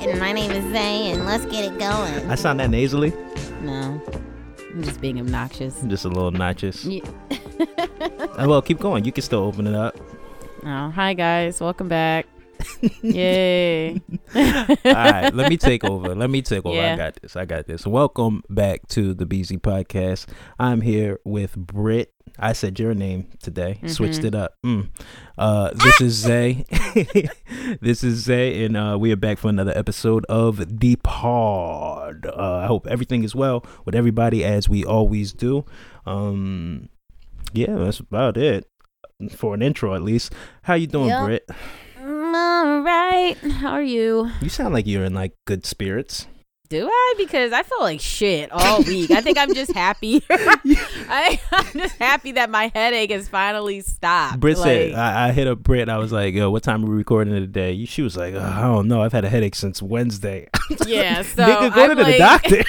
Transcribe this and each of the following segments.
and my name is Zay, and let's get it going. I sound that nasally. No, I'm just being obnoxious. Just a little notches. Yeah. Uh, well, keep going. You can still open it up. Oh, hi guys, welcome back. Yay! All right, let me take over. Let me take over. I got this. I got this. Welcome back to the BZ Podcast. I'm here with Britt. I said your name today. Switched Mhm. it up. Mm. Uh, this is Zay. this is Zay, and uh, we are back for another episode of the Pod. Uh, I hope everything is well with everybody, as we always do. Um, yeah, that's about it for an intro, at least. How you doing, Yep. Britt? All right, how are you? You sound like you're in like good spirits. Do I? Because I feel like shit all week. I think I'm just happy. I, I'm just happy that my headache has finally stopped. Britt said, I, I hit up Britt. I was like, yo, what time are we recording today? She was like, "Uh, I don't know. I've had a headache since Wednesday. yeah. So Nigga, go I'm to the doctor.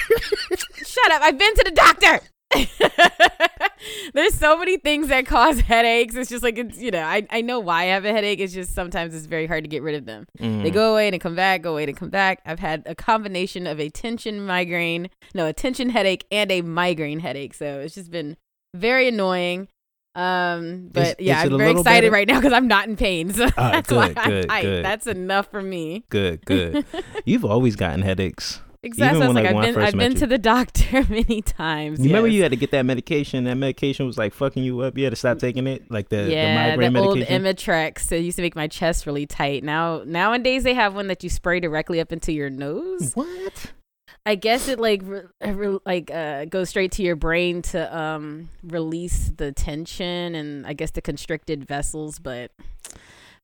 Shut up. I've been to the doctor. There's so many things that cause headaches. It's just like it's you know, I, I know why I have a headache. It's just sometimes it's very hard to get rid of them. They Mm. go away and come back, go away and come back. I've had a combination of a tension migraine, no, a tension headache and a migraine headache. So it's just been very annoying. Um, but Is- yeah, is I'm very excited better? right now because I'm not in pain. So Ah, that's good, why I'm good, good. That's enough for me. Good, good. You've always gotten headaches. Exactly. Even I was when, like, like, I've been, I've been you. to the doctor many times. You remember you had to get that medication? That medication was like fucking you up. You had to stop taking it, like the, yeah, the migraine the old. Imitrex. It used to make my chest really tight. Now nowadays they have one that you spray directly up into your nose. what? I guess it like re- re- like uh, goes straight to your brain to um release the tension and I guess the constricted vessels. But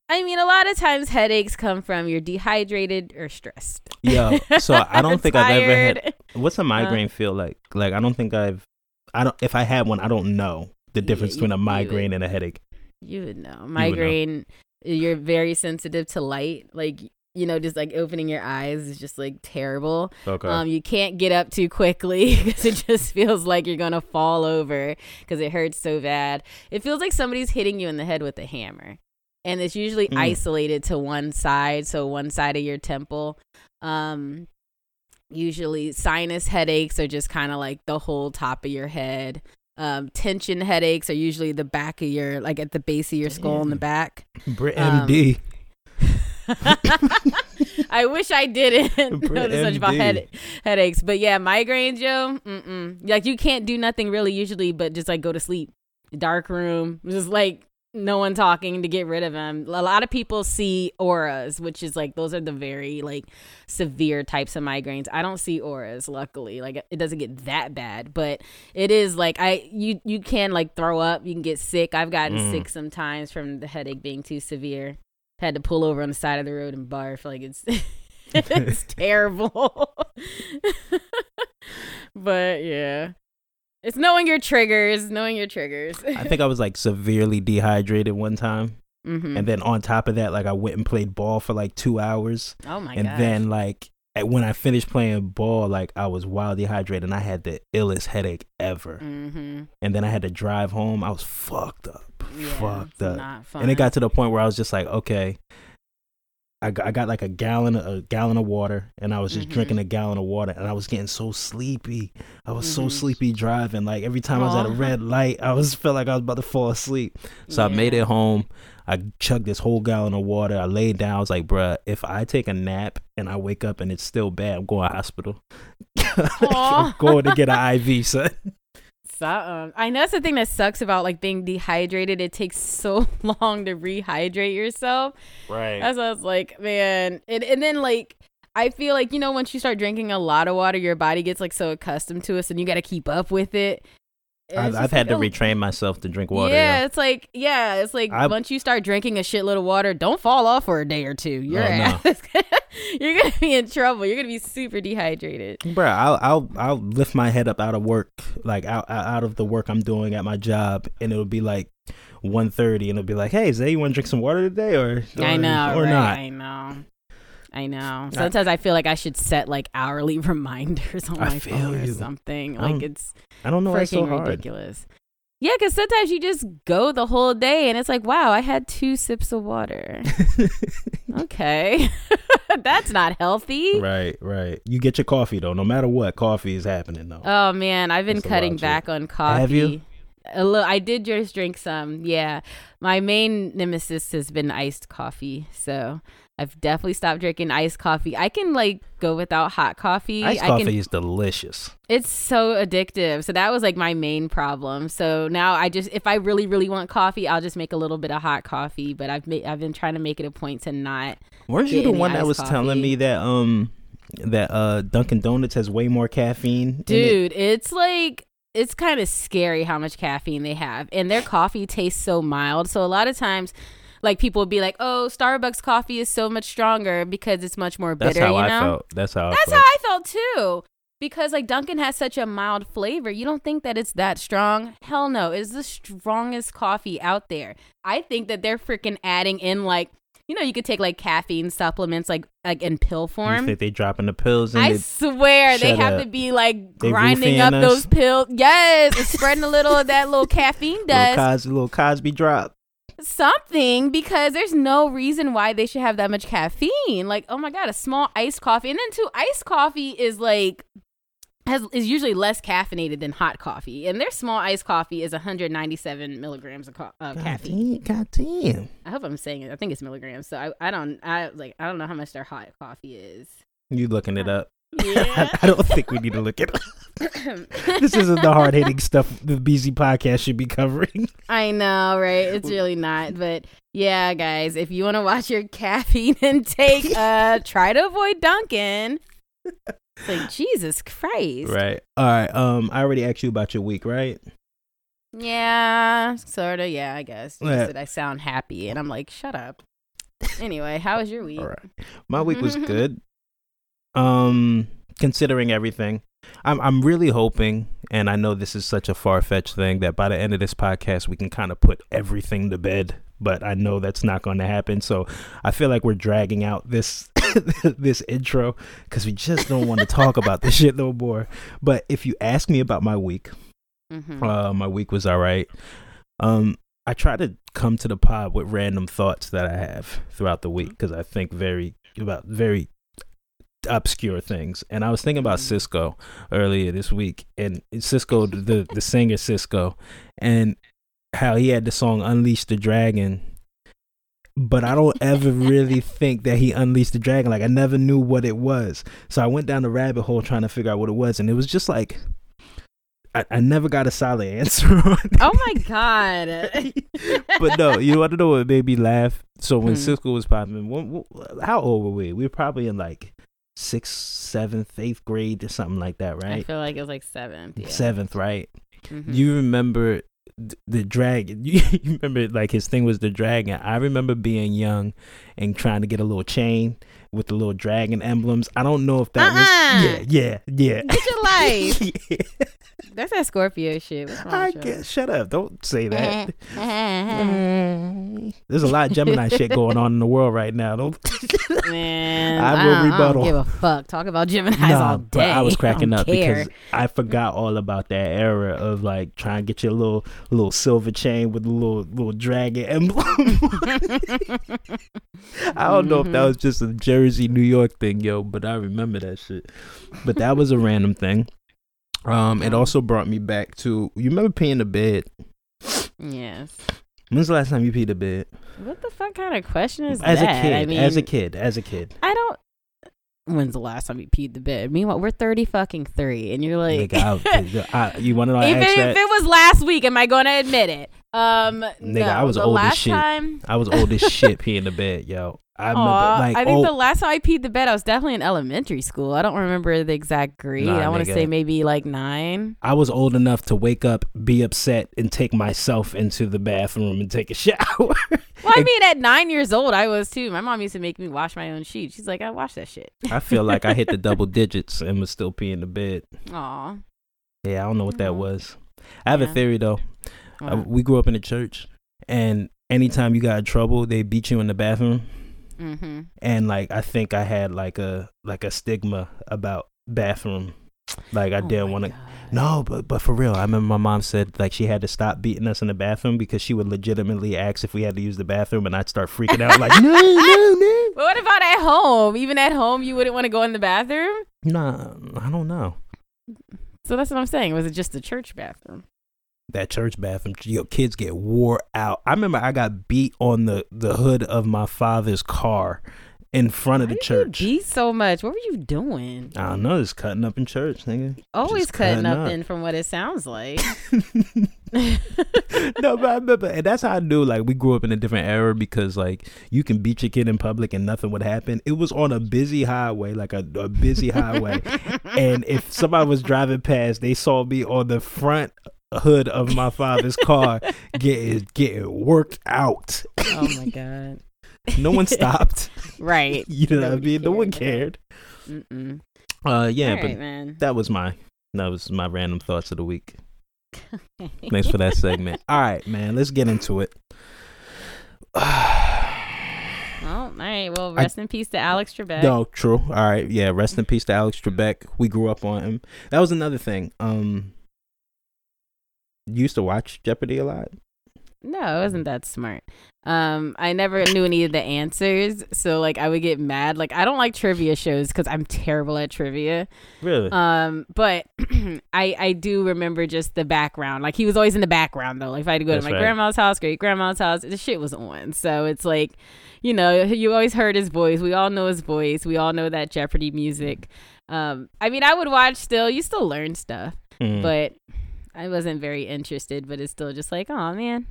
I mean, a lot of times headaches come from you're dehydrated or stressed. Yeah. So I don't think I've ever had. What's a migraine feel like? Like I don't think I've. I don't. If I had one, I don't know the Yeah, difference you- between a you would- migraine and a headache. You would know. Migraine, you're very sensitive to light. Like, you know, just like opening your eyes is just like terrible. Okay. Um, you can't get up too quickly because it just feels like you're going to fall over because it hurts so bad. It feels like somebody's hitting you in the head with a hammer. And it's usually Mm. isolated to one side, so one side of your temple. Um, usually sinus headaches are just kind of like the whole top of your head. Um, tension headaches are usually the back of your, like at the base of your skull in the back. Britt um, MD. I wish I didn't know Britt this much about head- headaches, but yeah, migraines, yo. Mm-mm. Like you can't do nothing really usually, but just like go to sleep, dark room, just like no one talking to get rid of them. A lot of people see auras, which is like those are the very like severe types of migraines. I don't see auras, luckily. Like it doesn't get that bad, but it is like I you you can like throw up, you can get sick. I've gotten Mm. sick sometimes from the headache being too severe. Had to pull over on the side of the road and barf. Like it's it's terrible. but yeah. It's knowing your triggers, knowing your triggers. I think I was like severely dehydrated one time, hmm and then on top of that, like I went and played ball for like two hours, oh my god. and god. then like at- when I finished playing ball, like I was wild dehydrated, and I had the illest headache ever. hmm And then I had to drive home. I was fucked up, Yeah, fucked up. And it got to the point where I was just like, okay. I got, I got like a gallon a gallon of water and I was just Mhm. drinking a gallon of water and I was getting so sleepy. I was so Mhm. sleepy driving. Like every time I was at a red light, I was felt like I was about to fall asleep. So I made it home. I chugged this whole gallon of water. I laid down. I was like, bruh, if I take a nap and I wake up and it's still bad, I'm going to hospital. I'm going to get an IV, son. Something. I know that's the thing that sucks about like being dehydrated. It takes so long to rehydrate yourself. Right. That's what I was like, man. And, and then like I feel like you know once you start drinking a lot of water, your body gets like so accustomed to it, and you got to keep up with it. I've, I've had like, to retrain myself to drink water. yeah, it's like yeah, it's like I- once you start drinking a shitload of water, don't fall off for a day or two. Your Oh, no. ass, you're gonna be in trouble. You're gonna be super dehydrated. Bruh, I'll I'll I'll lift my head up out of work, like out out out of the work I'm doing at my job, and it'll be like 1.30 and it'll be like, "Hey, Zay, you want to drink some water today, or, or I know, or right? not?" I know. I know. Sometimes I feel like I should set like hourly reminders on I my phone or you. something. Like it's I don't know why it's so hard. ridiculous. Yeah, because sometimes you just go the whole day and it's like, wow, I had two sips of water. okay. That's not healthy. right, right. You get your coffee though. No matter what, coffee is happening though. Oh man, I've been That's cutting back on coffee. Have you? A little, I did just drink some. Yeah, my main nemesis has been iced coffee, so I've definitely stopped drinking iced coffee. I can like go without hot coffee. Iced I coffee can. is delicious. It's so addictive. So that was like my main problem. So now I just, if I really, really want coffee, I'll just make a little bit of hot coffee. But I've made, I've been trying to make it a point to not. Weren't you the one that was telling me that um that uh Dunkin' Donuts has way more caffeine? in it? Dude, it's like it's kind of scary how much caffeine they have. And their coffee tastes so mild. So a lot of times like people would be like, "Oh, Starbucks coffee is so much stronger because it's much more That's bitter." how you I know, felt. That's how that's I how felt. I felt too. Because like Dunkin' has such a mild flavor, you don't think that it's that strong? Hell no, it's the strongest coffee out there. I think that they're freaking adding in like, you know, you could take like caffeine supplements like like in pill You form. think they dropping the pills I swear they have up. to be like grinding up us? those pills. Yes, and spreading a little of that little caffeine Little dust. Cosby, little Cosby drop. Something because there's no reason why they should have that much caffeine. Like, oh my god, a small iced coffee, and then too, iced coffee is like has is usually less caffeinated than hot coffee, and their small iced coffee is 197 milligrams of co- uh, God caffeine. damn, God damn. I hope I'm saying it. I think it's milligrams. So I, I don't I like I don't know how much their hot coffee is. You looking it up? Yeah. I don't think we need to look it up. This isn't the hard hitting stuff the BZ podcast should be covering. I know, right? It's really not. But yeah, guys, if you want to watch your caffeine intake, uh, try to avoid Dunkin'. It's like Jesus Christ. Right. All right. Um, I already asked you about your week, right? Yeah, sort of. Yeah, I guess. You Yeah. said I sound happy, and I'm like, shut up. Anyway, how was your week? All right. My week was good. Um, considering everything, I'm I'm really hoping, and I know this is such a far fetched thing that by the end of this podcast we can kind of put everything to bed. But I know that's not going to happen. So I feel like we're dragging out this this intro because we just don't want to talk about this shit no more. But if you ask me about my week, Mhm. uh, my week was all right. Um, I try to come to the pod with random thoughts that I have throughout the week because I think very about very obscure things. And I was thinking about Mhm. Sisqó earlier this week, and Sisqó, the the singer Sisqó, and how he had the song "Unleash the Dragon." But I don't ever really think that he unleashed the dragon. Like I never knew what it was, so I went down the rabbit hole trying to figure out what it was, and it was just like I, I never got a solid answer on it. Oh my god. but no, you want to know what made me laugh? So when Hmm. Sisqó was popping, when- how old were we? We were probably in like sixth, seventh, eighth grade or something like that, right? I feel like it was like seventh. Yeah. Seventh, right? Mhm. You remember the dragon? You remember like his thing was the dragon. I remember being young and trying to get a little chain with the little dragon emblems. I don't know if that Uh-uh. was yeah, yeah, yeah. Get your life. yeah. That's that Scorpio shit. I guess. Shut up! Don't say that. There's a lot of Gemini shit going on in the world right now. Don't. I I, will don't, I don't give a fuck. Talk about Gemini's Nah, all but day. I was cracking don't up care. because I forgot all about that era of like trying to get your little little silver chain with a little little dragon emblem. I don't know if that Mhm. was just a Jersey, New York thing, yo, but I remember that shit. But that was a random thing. Um, it Oh. also brought me back to you remember peeing the bed. yes. When's the last time you peed the bed? What the fuck kind of question is as that? a kid, I mean, as a kid, as a kid. I don't. When's the last time you peed the bed? Meanwhile, we're thirty fucking three, and you're like, Nigga, I, I, you want to know? I even if it was last week, am I going to admit it? Um, Nigga, no, I was old as shit. time. I was old as shit peeing the bed, yo. I remember like I think oh, the last time I peed the bed, I was definitely in elementary school. I don't remember the exact grade. Nah, I want to say maybe like nine. I was old enough to wake up, be upset, and take myself into the bathroom and take a shower. Well, I mean, at nine years old, I was too. My mom used to make me wash my own sheets. She's like, I wash that shit. I feel like I hit the double digits and was still peeing the bed. Aw. Yeah, I don't know what that was. I have Yeah. a theory though. Uh, we grew up in a church, and anytime you got in trouble, they beat you in the bathroom. Mm-hmm. And like I think I had like a like a stigma about bathroom Like I Oh didn't want to. No, but but for real, I remember my mom said like she had to stop beating us in the bathroom because she would legitimately ask if we had to use the bathroom, and I'd start freaking out like no no no. But what about at home? Even at home, you wouldn't want to go in the bathroom. Nah, I don't know. So that's what I'm saying. Was it just the church bathroom? That church bathroom, yo, kids get wore out. I remember I got beat on the the hood of my father's car in front of Why the church. beat so much. What were you doing? I don't know, just cutting up in church, nigga. Always Just cutting cutting up up. then, from what it sounds like. no, but I remember, and that's how I knew. Like, we grew up in a different era because, like, you can beat your kid in public and nothing would happen. It was on a busy highway, like a, a busy highway, and if somebody was driving past, they saw me on the front hood of my father's car getting getting worked out. oh my god. No one stopped. Right. You know what I mean? No one cared. Mm-mm. Uh, yeah, but man. that was my that was my random thoughts of the week. Thanks for that segment. All right, man, let's get into it. Well, all right. Well, rest in peace to Alex Trebek. No, true. All right, yeah. Rest in peace to Alex Trebek. We grew up on him. That was another thing. Um, used to watch Jeopardy a lot. No, I wasn't that smart. Um, I never knew any of the answers, so like I would get mad. Like I don't like trivia shows because I'm terrible at trivia. Really? Um, but I I do remember just the background. Like he was always in the background though. Like if I had to go That's to my right. grandma's house, great grandma's house, the shit was on. So it's like, you know, you always heard his voice. We all know his voice. We all know that Jeopardy music. Um, I mean, I would watch still. You still learn stuff, Mm. but I wasn't very interested. But it's still just like, oh man.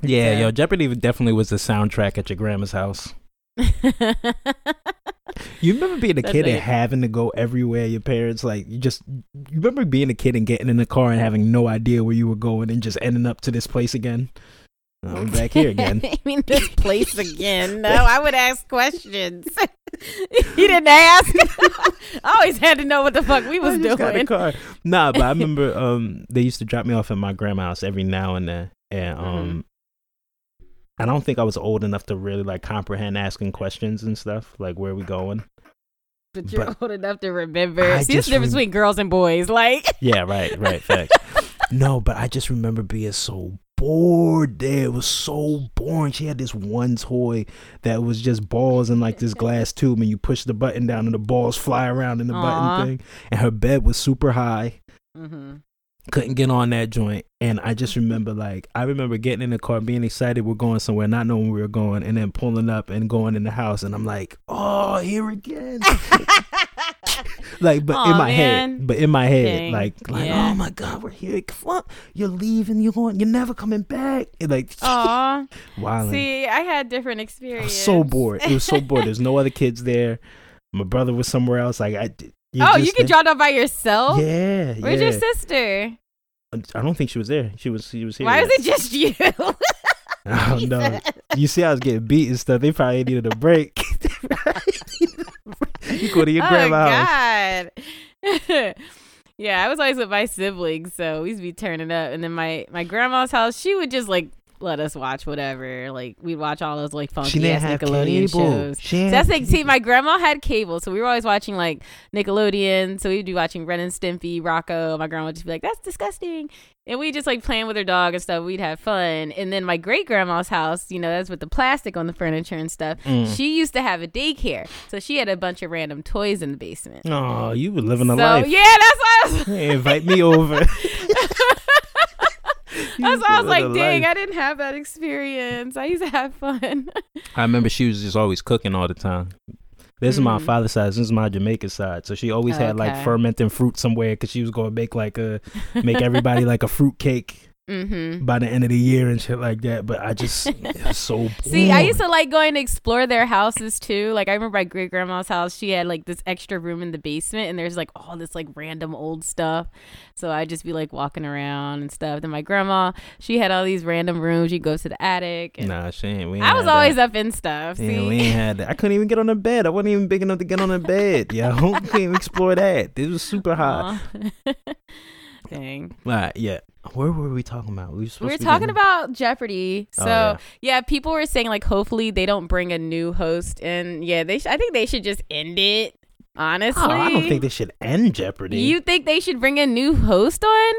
yeah, yeah. yo, Jeopardy definitely was the soundtrack at your grandma's house. You remember being a That's kid and having to go everywhere? Your parents like you just you remember being a kid and getting in the car and having no idea where you were going and just ending up to this place again. Uh, we're back here again. I mean, this place again. No, I would ask questions. he didn't ask. I always had to know what the fuck we was just got the doing. car. Nah, but I remember um they used to drop me off at my grandma's house every now and then, and Mm-hmm. um. I don't think I was old enough to really like comprehend asking questions and stuff, like where we going. But you're but old enough to remember. I See, a difference rem- between girls and boys. Like, Yeah, right, right, facts. no, but I just remember being so bored there. It was so boring. She had this one toy that was just balls in like this glass tube, and you push the button down, and the balls fly around in the Aw. button thing. And her bed was super high. hmm Couldn't get on that joint. And I just remember, like, I remember getting in the car, being excited we're going somewhere, not knowing where we were going, and then pulling up and going in the house. And I'm like, oh, here again. like but in my man. head but in my head Dang. like like Yeah. oh my god we're here come on you're leaving you're going you're never coming back And, like Aw. wilding See, I had different I experience. was so bored it was so bored there's no other kids there my brother was somewhere else like i you're oh, you just get there. dropped off by yourself? yeah Where's yeah. your sister? i don't think she was there she was she was here Why was it just you? i don't know you see i was getting beat and stuff they probably needed a break you go to your oh grandma's God. yeah, I was always with my siblings, so we used to be turning up. And then my my grandma's house, she would just like let us watch whatever. Like we'd watch all those like funky ass Nickelodeon shows. So that's like, see, my grandma had cable, so we were always watching like Nickelodeon. So we'd be watching Ren and Stimpy, Rocko. My grandma would just be like, "That's disgusting," and we just like playing with her dog and stuff. We'd have fun. And then my great grandma's house, you know, that's with the plastic on the furniture and stuff. Mm. She used to have a daycare, so she had a bunch of random toys in the basement. oh you were living a so life yeah, that's why I was. Hey, invite me over That's why I was like, dang, life. I didn't have that experience. I used to have fun. I remember she was just always cooking all the time. This is my Mhm. father's side. This is my Jamaican side. So she always had like fermenting fruit somewhere because she was gonna make like a make everybody like a fruit cake mm-hmm. by the end of the year and shit like that. But I just so See, I used to like going to explore their houses too. Like I remember my great grandma's house. She had like this extra room in the basement, and there's like all this like random old stuff. So I'd just be like walking around and stuff. Then my grandma, she had all these random rooms. You'd go to the attic. And Nah, she ain't. I was always that. up in stuff. Yeah, See, we ain't had that. I couldn't even get on the bed. I wasn't even big enough to get on the bed. Yo, couldn't explore that. This was super high. Aw. Dang. All right, yeah. Where were we talking about? We, We were to talking getting- about Jeopardy. Oh, so Oh, yeah. yeah. people were saying like hopefully they don't bring a new host and yeah, they sh- I think they should just end it. Honestly, Oh, I don't think they should end Jeopardy. You think they should bring a new host on?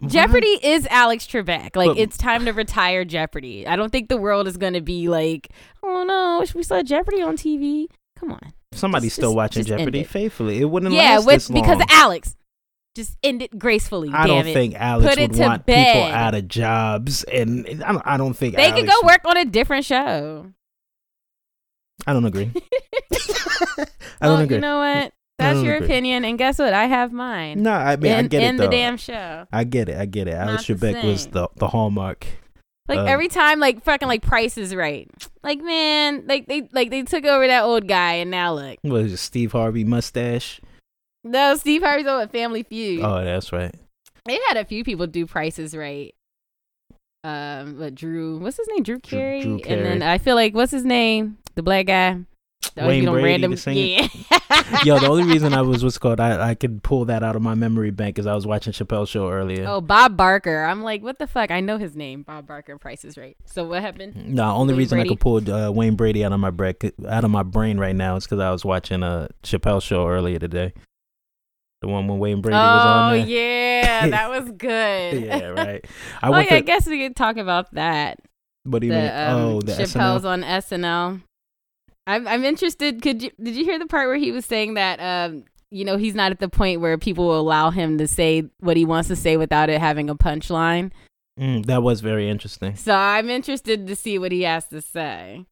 Why? Jeopardy is Alex Trebek. Like But- it's time to retire Jeopardy. I don't think the world is gonna be like, oh no, we saw Jeopardy on TV. Come on. Somebody's just- still watching just Jeopardy it. faithfully. It wouldn't yeah, last with this long. because of Alex. Just end it gracefully. I don't it. think Alex Put would want people out of jobs, and I don't, I don't think they Alex could go work on a different show. I don't agree. I well, don't agree. You know what? That's your agree. opinion, and guess what? I have mine. no, I mean I in get in it the damn show. I get it. I get it. Alex Trebek was the the hallmark. Like Uh, every time, like fucking, like Price is Right. Like man, like they like they took over that old guy, and now look. What is it, Steve Harvey mustache? No, Steve Harvey's on a Family Feud. Oh, that's right. They had a few people do prices right. Um, but Drew, what's his name? Drew Carey. Drew And Carey. then I feel like what's his name? The black guy. That Wayne Brady, random. Yeah. Yo, the only reason I was what's called I I could pull that out of my memory bank is I was watching Chappelle show earlier. oh, Bob Barker. I'm like, what the fuck? I know his name. Bob Barker. Price is right. So what happened? No, only Wayne reason Brady? I could pull uh, Wayne Brady out of my brain, out of my brain right now is because I was watching a Chappelle show earlier today. The one when Wayne Brady was oh on there. Oh yeah, that was good. yeah, right. I oh yeah, I guess we could talk about that. what do you the, mean? um, oh, the Chappelle's SNL. on SNL. I'm I'm interested. Could you did you hear the part where he was saying that um you know he's not at the point where people will allow him to say what he wants to say without it having a punchline. Mm, that was very interesting. So I'm interested to see what he has to say.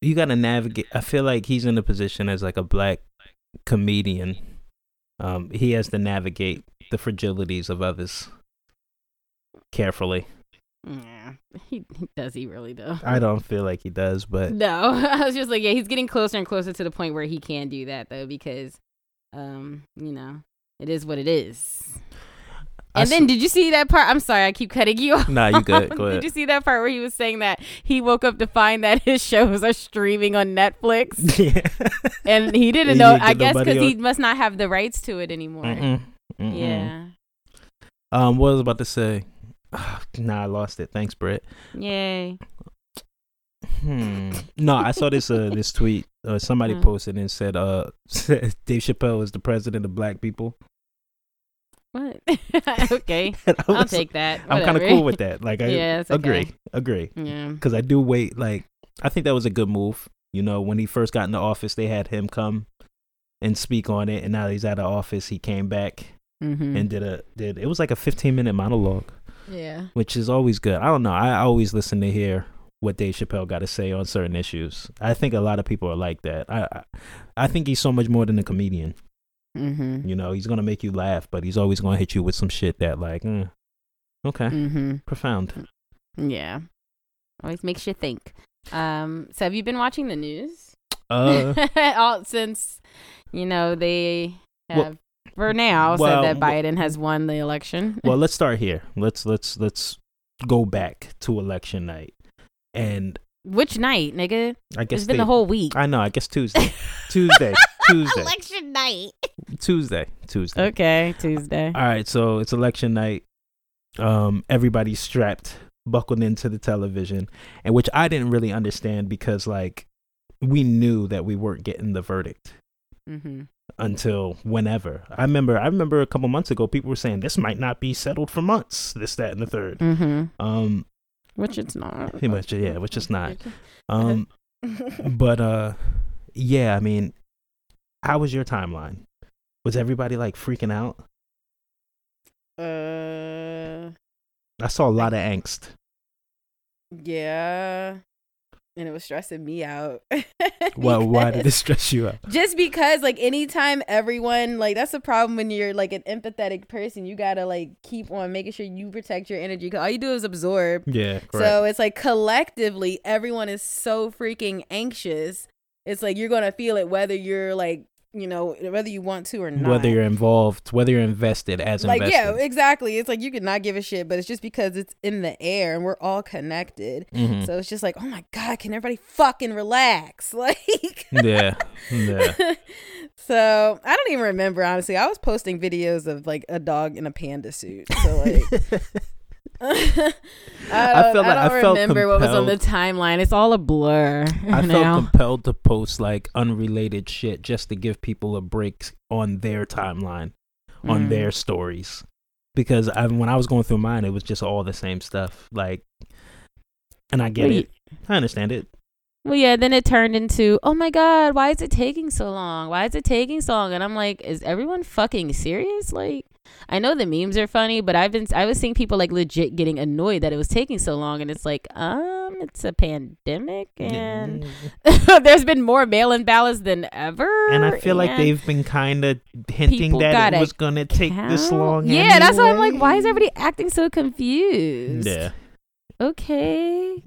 You got to navigate. I feel like he's in a position as like a black comedian. Um, he has to navigate the fragilities of others carefully. Yeah, he, he does. He really do. I don't feel like he does, but No, I was just like, yeah, he's getting closer and closer to the point where he can do that though, because, um, you know, it is what it is. I And then, did you see that part? I'm sorry, I keep cutting you off. Nah, you good. Go did you see that part where he was saying that he woke up to find that his shows are streaming on Netflix, yeah. and he didn't He know. didn't I guess nobody because he must not have the rights to it anymore. Mm-mm. Mm-mm. Yeah, Um, what was I about to say? nah, I lost it. Thanks, Brett. yay. Hmm. No, I saw this uh this tweet. Uh, somebody posted and said uh Dave Chappelle is the president of black people. What? okay, I'll was- take that. I'm kind of cool with that. Like I Yeah, agree, okay. agree, Yeah. because I do wait. Like I think that was a good move. You know, when he first got in the office, they had him come and speak on it, and now he's out of office. He came back Mm-hmm. and did a did it was like a 15 minute monologue, yeah. which is always good. I don't know. I always listen to hear what Dave Chappelle got to say on certain issues. I think a lot of people are like that. I I, I think he's so much more than a comedian. Mm-hmm. You know, he's gonna make you laugh, but he's always gonna hit you with some shit that like, eh, okay, Mm-hmm. profound. Yeah. Always makes you think. Um, so have you been watching the news? Uh, All since you know they Well- have for now well, said that well- Biden has won the election. well, let's start here. Let's let's let's go back to election night, and Which night, nigga? I guess It's been they- the whole week. I know. I guess Tuesday, Tuesday, Tuesday, Election night. Tuesday, Tuesday. Okay, Tuesday. All right, so it's election night. Um, everybody's strapped, buckled into the television, and which I didn't really understand because like we knew that we weren't getting the verdict Mm-hmm. until whenever. I remember. I remember a couple months ago, people were saying this might not be settled for months. This, that, and the third. Mm-hmm. Um, Which it's not. pretty much, yeah, which is not. Um, but uh, yeah. I mean, how was your timeline? Was everybody like freaking out? uh, I saw a lot of angst. yeah. And it was stressing me out. Well, why did it stress you out? just because like anytime everyone like that's the problem when you're like an empathetic person you gotta like keep on making sure you protect your energy because all you do is absorb Yeah, correct. so it's like collectively everyone is so freaking anxious it's like you're gonna feel it whether you're like you know whether you want to or not whether you're involved, whether you're invested as like invested. yeah exactly it's like you could not give a shit but it's just because it's in the air and we're all connected Mhm. so it's just like oh my god can everybody fucking relax like yeah, yeah. so I don't even remember honestly. I was posting videos of like a dog in a panda suit. So like I, I don't, felt I don't I felt remember what was on the timeline. It's all a blur I now. felt compelled to post like unrelated shit just to give people a break on their timeline, on Mm. their stories. Because I, when I was going through mine, it was just all the same stuff. Like, and I get Well, it. I understand it. Well, yeah, then it turned into, oh my God, why is it taking so long? Why is it taking so long? And I'm like, is everyone fucking serious? Like, I know the memes are funny, but I've been, I was seeing people like legit getting annoyed that it was taking so long. And it's like, um, it's a pandemic and there's been more mail in ballots than ever. And I feel like they've been kind of hinting that it was going to take this long. Yeah, that's why I'm like, why is everybody acting so confused? Yeah. Okay.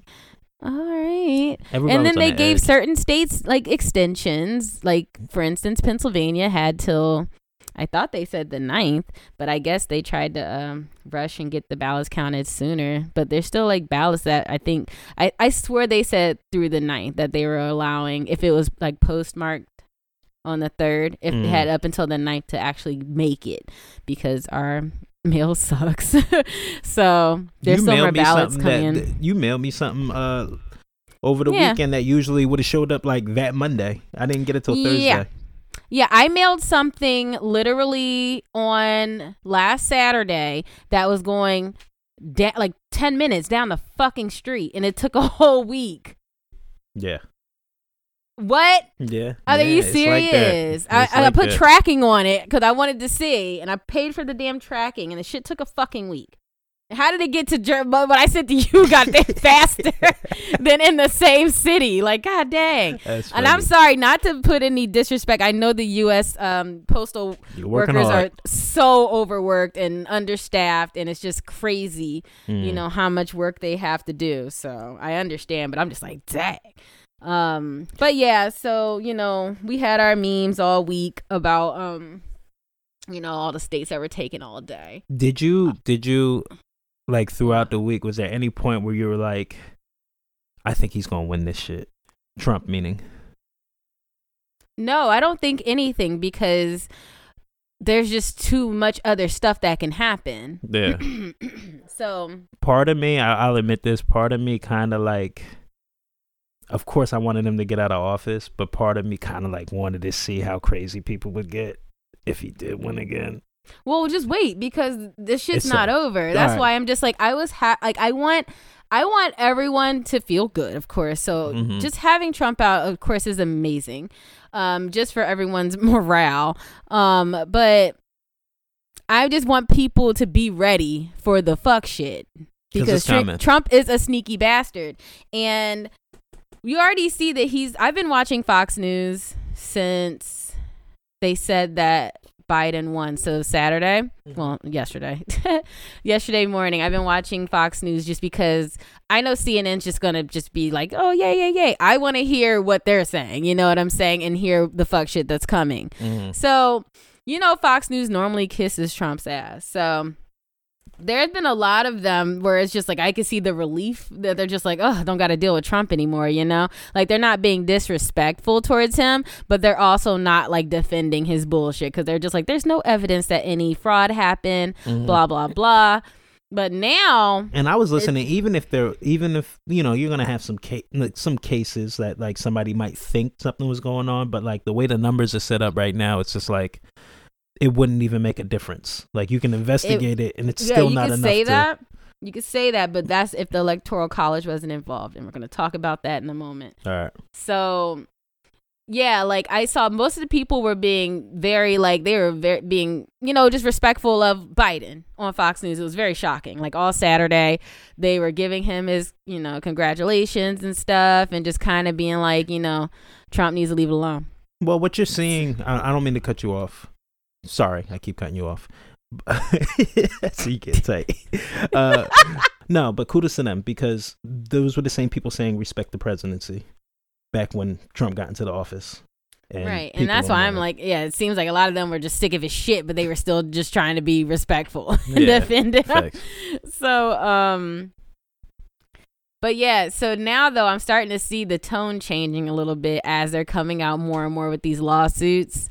All right. Everybody and then they gave edge. certain states like extensions like for instance pennsylvania had till i thought they said the 9th but i guess they tried to um, rush and get the ballots counted sooner but there's still like ballots that i think i, I swear they said through the 9th that they were allowing if it was like postmarked on the 3rd if Mm. they had up until the 9th to actually make it because our mail sucks so there's you still more ballots coming that, in you mailed me something uh over the Yeah. weekend that usually would have showed up like that Monday. I didn't get it till Thursday. Yeah. Yeah, I mailed something literally on last Saturday that was going da- like 10 minutes down the fucking street and it took a whole week. Yeah. What? Yeah. Are yeah, you it's like serious? I, It's I like put that. tracking on it because I wanted to see and I paid for the damn tracking and the shit took a fucking week. How did it get to Germany? But what I said to you got there faster than in the same city. Like, god dang. And I'm sorry not to put any disrespect. I know the U.S. Um, postal workers hard. are so overworked and understaffed, and it's just crazy, you Mm. know, how much work they have to do. So I understand, but I'm just like, dang. Um, but yeah, so you know, we had our memes all week about um, you know, all the states that were taken all day. Did you did you like throughout the week was there any point where you were like I think he's going to win this shit? Trump meaning. No, I don't think anything because there's just too much other stuff that can happen. Yeah. so part of me, I, I'll admit this, part of me kind of like, of course, I wanted him to get out of office, but part of me kind of like wanted to see how crazy people would get if he did win again. Well, just wait because this shit's It's not so- over. That's Alright. why I'm just like I was ha- like I want I want everyone to feel good, of course. So Mhm. just having Trump out, of course, is amazing. Um, just for everyone's morale. Um, but I just want people to be ready for the fuck shit because Tr- Trump is a sneaky bastard, and you already see that he's. I've been watching Fox News since they said that Biden won. So Saturday, Mm-hmm. well, yesterday, yesterday morning, I've been watching Fox News just because I know CNN's just gonna just be like, oh yeah, yeah, yeah. I want to hear what they're saying. You know what I'm saying, and hear the fuck shit that's coming. Mhm. So, you know, Fox News normally kisses Trump's ass. So there's been a lot of them where it's just like I can see the relief that they're just like, oh, don't got to deal with Trump anymore, you know? Like they're not being disrespectful towards him, but they're also not like defending his bullshit because they're just like, there's no evidence that any fraud happened, Mhm. blah, blah, blah. But now, And I was listening, even if there, even if you know, you're gonna have some ca- like some cases that like somebody might think something was going on, but like the way the numbers are set up right now, it's just like it wouldn't even make a difference. Like you can investigate it, and it's yeah, still you not could enough. say to, that. You could say that, but that's if the electoral college wasn't involved, and we're going to talk about that in a moment. All right. So, yeah, like I saw most of the people were being very like they were very being you know just respectful of Biden on Fox News. It was very shocking. Like all Saturday, they were giving him his you know congratulations and stuff, and just kind of being like you know Trump needs to leave it alone. Well, what you're seeing, I, I don't mean to cut you off. Sorry, I keep cutting you off. so you get tight. Uh, no, but kudos to them because those were the same people saying respect the presidency back when Trump got into the office. And right, and that's why I'm like, yeah, it seems like a lot of them were just sick of his shit, but they were still just trying to be respectful and Yeah, defend him. Facts. so um but yeah so now though i'm starting to see the tone changing a little bit as they're coming out more and more with these lawsuits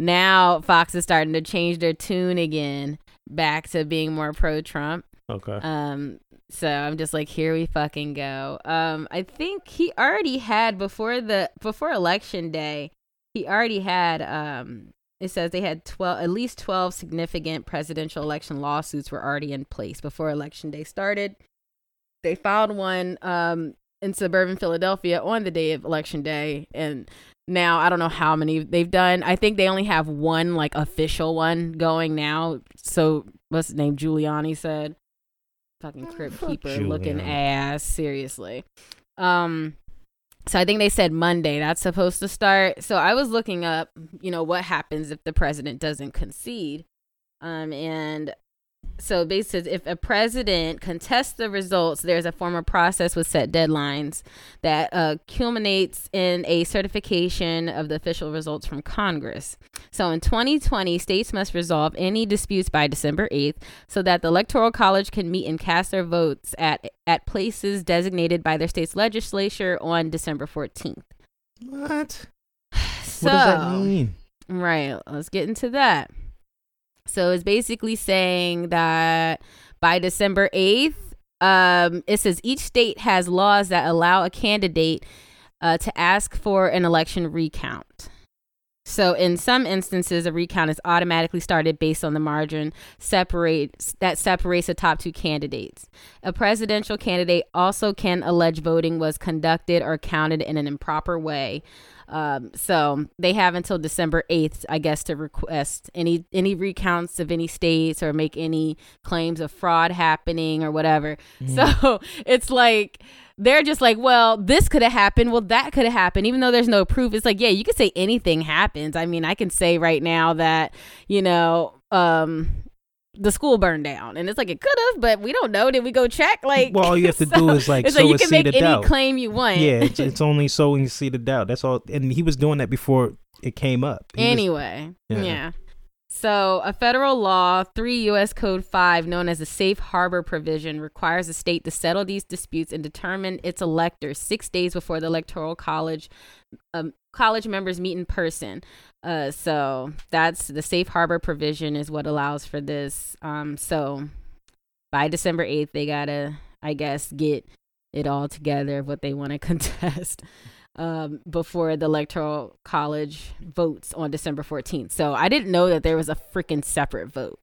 now fox is starting to change their tune again back to being more pro-trump Okay. Um, so I'm just like, here we fucking go. Um, I think he already had before the before election day, he already had um it says they had 12 at least 12 significant presidential election lawsuits were already in place before election day started. They filed one um in suburban Philadelphia on the day of election day and now I don't know how many they've done. I think they only have one like official one going now. So what's his name? Giuliani said fucking crypt fuck keeper looking ass seriously um so i think they said monday that's supposed to start so i was looking up you know what happens if the president doesn't concede um and so basically if a president contests the results there's a formal process with set deadlines that uh, culminates in a certification of the official results from congress so in 2020 states must resolve any disputes by december 8th so that the electoral college can meet and cast their votes at at places designated by their state's legislature on december 14th What? so what does that mean? Right. Let's get into that. So it's basically saying that by December 8th, um, it says each state has laws that allow a candidate uh, to ask for an election recount. So in some instances, a recount is automatically started based on the margin separates that separates the top two candidates. A presidential candidate also can allege voting was conducted or counted in an improper way. Um, so they have until December eighth, I guess, to request any any recounts of any states or make any claims of fraud happening or whatever. So it's like they're just like, well, this could have happened. Well, that could have happened, even though there's no proof. It's like, yeah, you could say anything happens. I mean, I can say right now that you know, um, the school burned down, and it's like it could have, but we don't know. Did we go check? Like, Well, all you have to do is, like, like you can seed make any doubt. claim you want. Yeah, it's, it's only sowing the seed of doubt. That's all. And he was doing that before it came up. He Anyway, Yeah. yeah. So, a federal law, 3 U.S. Code 5, known as the Safe Harbor Provision, requires a state to settle these disputes and determine its electors six days before the Electoral College um, college members meet in person. Uh, so, that's the Safe Harbor Provision is what allows for this. Um, so, by December 8th, they got to, I guess, get it all together of what they want to contest um, before the electoral college votes on December 14th. So I didn't know that there was a freaking separate vote.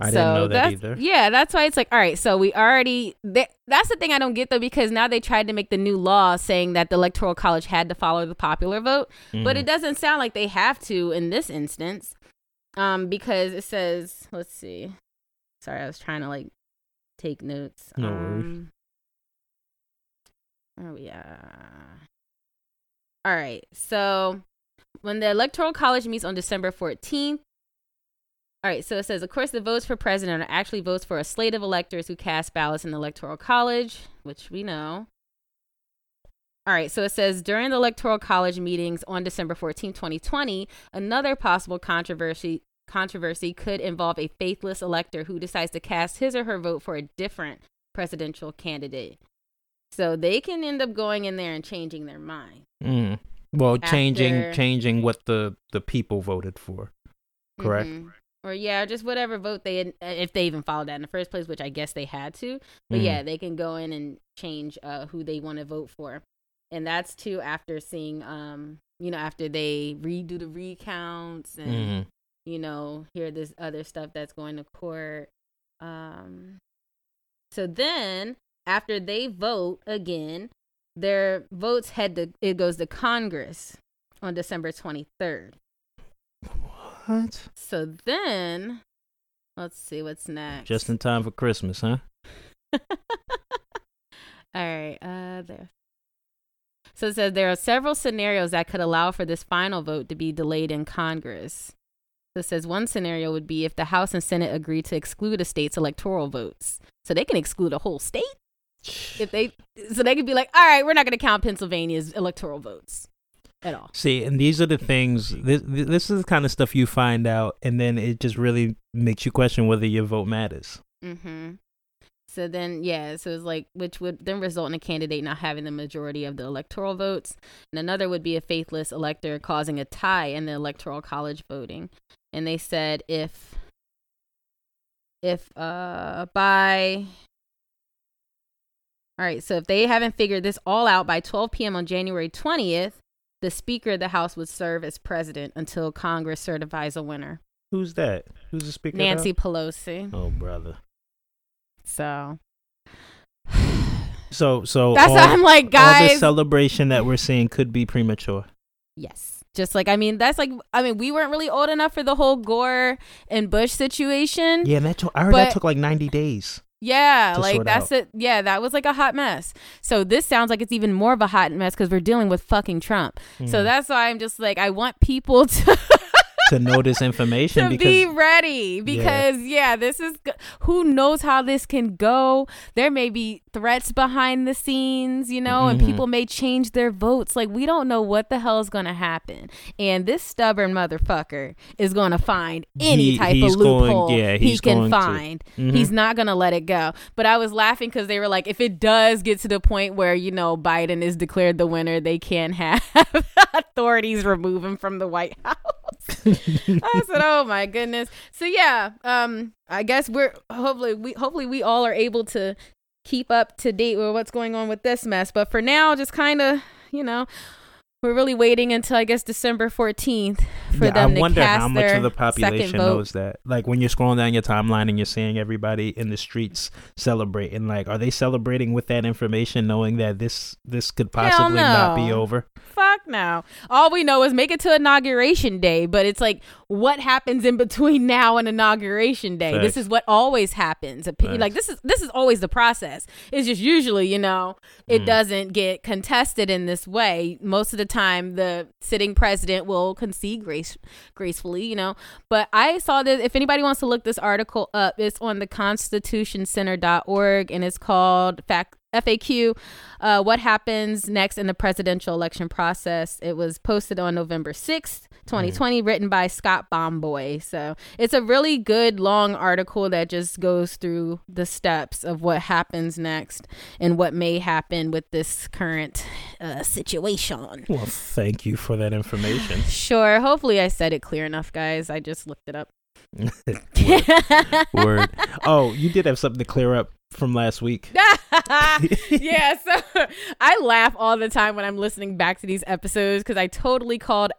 I so didn't know that that's, either. Yeah, that's why it's like, all right, so we already, they, that's the thing I don't get though, because now they tried to make the new law saying that the electoral college had to follow the popular vote, but Mhm. it doesn't sound like they have to in this instance, um, because it says, let's see, sorry, I was trying to like take notes. No worries. um, are we at? All right. So when the Electoral College meets on December 14th, all right, so it says, of course, the votes for president are actually votes for a slate of electors who cast ballots in the Electoral College, which we know. All right, so it says during the Electoral College meetings on December 14, 2020, another possible controversy controversy could involve a faithless elector who decides to cast his or her vote for a different presidential candidate. So they can end up going in there and changing their mind. Mm. Well, changing After- changing what the the people voted for. Correct. Mhm. Or yeah, just whatever vote they had, if they even followed that in the first place, which I guess they had to. But Mhm. yeah, they can go in and change uh, who they want to vote for, and that's too after seeing, um, you know, after they redo the recounts and Mhm. you know hear this other stuff that's going to court. Um, so then after they vote again, their votes head to it goes to Congress on December twenty third. What? So then, let's see what's next. Just in time for Christmas, huh? All right. Uh, there. So it says there are several scenarios that could allow for this final vote to be delayed in Congress. So it says one scenario would be if the House and Senate agree to exclude a state's electoral votes. So they can exclude a whole state if they. So they could be like, all right, we're not going to count Pennsylvania's electoral votes at all. See, and these are the things. This this is the kind of stuff you find out, and then it just really makes you question whether your vote matters. Mm-hmm. So then, yeah, so it's like, which would then result in a candidate not having the majority of the electoral votes. And another would be a faithless elector causing a tie in the electoral college voting. And they said if if uh by all right, so if they haven't figured this all out by 12 p.m. on January 20th, the Speaker of the House would serve as president until Congress certifies a winner. Who's that? Who's the speaker? now? Nancy Pelosi. Oh, brother. So So, so that's all, I'm like, guys. all guys. this celebration that we're seeing could be premature. Yes. Just like I mean, that's like I mean, we weren't really old enough for the whole Gore and Bush situation. Yeah, and that took, I heard But- that took like 90 days. Yeah, like that's out. it. Yeah, that was like a hot mess. So this sounds like it's even more of a hot mess because we're dealing with fucking Trump. So Mm. that's why I'm just like, I want people to to know this information to because be ready because yeah. this is who knows how this can go. There may be threats behind the scenes, you know, and Mhm. people may change their votes. Like we don't know what the hell is going to happen. And this stubborn motherfucker is going to find any He- type of he's going- loophole yeah, he can find. Mhm. He's not going to let it go. But I was laughing because they were like, if it does get to the point where, you know, Biden is declared the winner, they can't have authorities remove him from the White House. I said, "Oh my goodness." So yeah, um, I guess we're hopefully we hopefully we all are able to keep up to date with what's going on with this mess. But for now, just kind of you know, we're really waiting until I guess December fourteenth for Yeah, them I to wonder cast how much of the population knows that. Like when you're scrolling down your timeline and you're seeing everybody in the streets celebrating, like are they celebrating with that information, knowing that this this could possibly not be over? Fuck no. All we know is make it to inauguration day, but it's like what happens in between now and inauguration day. This is what always happens. Like this is this is always the process. It's just usually, you know, it Mm. doesn't get contested in this way. Most of the time the sitting president will concede grace gracefully, you know. But I saw this if anybody wants to look this article up, it's on the constitutioncenter.org and it's called fact FAQ, uh, what happens next in the presidential election process. It was posted on November 6th, 2020, written by Scott Bomboy. So it's a really good long article that just goes through the steps of what happens next and what may happen with this current uh, situation. Well, thank you for that information. Sure. Hopefully, I said it clear enough, guys. I just looked it up. Word. Oh, you did have something to clear up from last week. yeah, so I laugh all the time when I'm listening back to these episodes because I totally called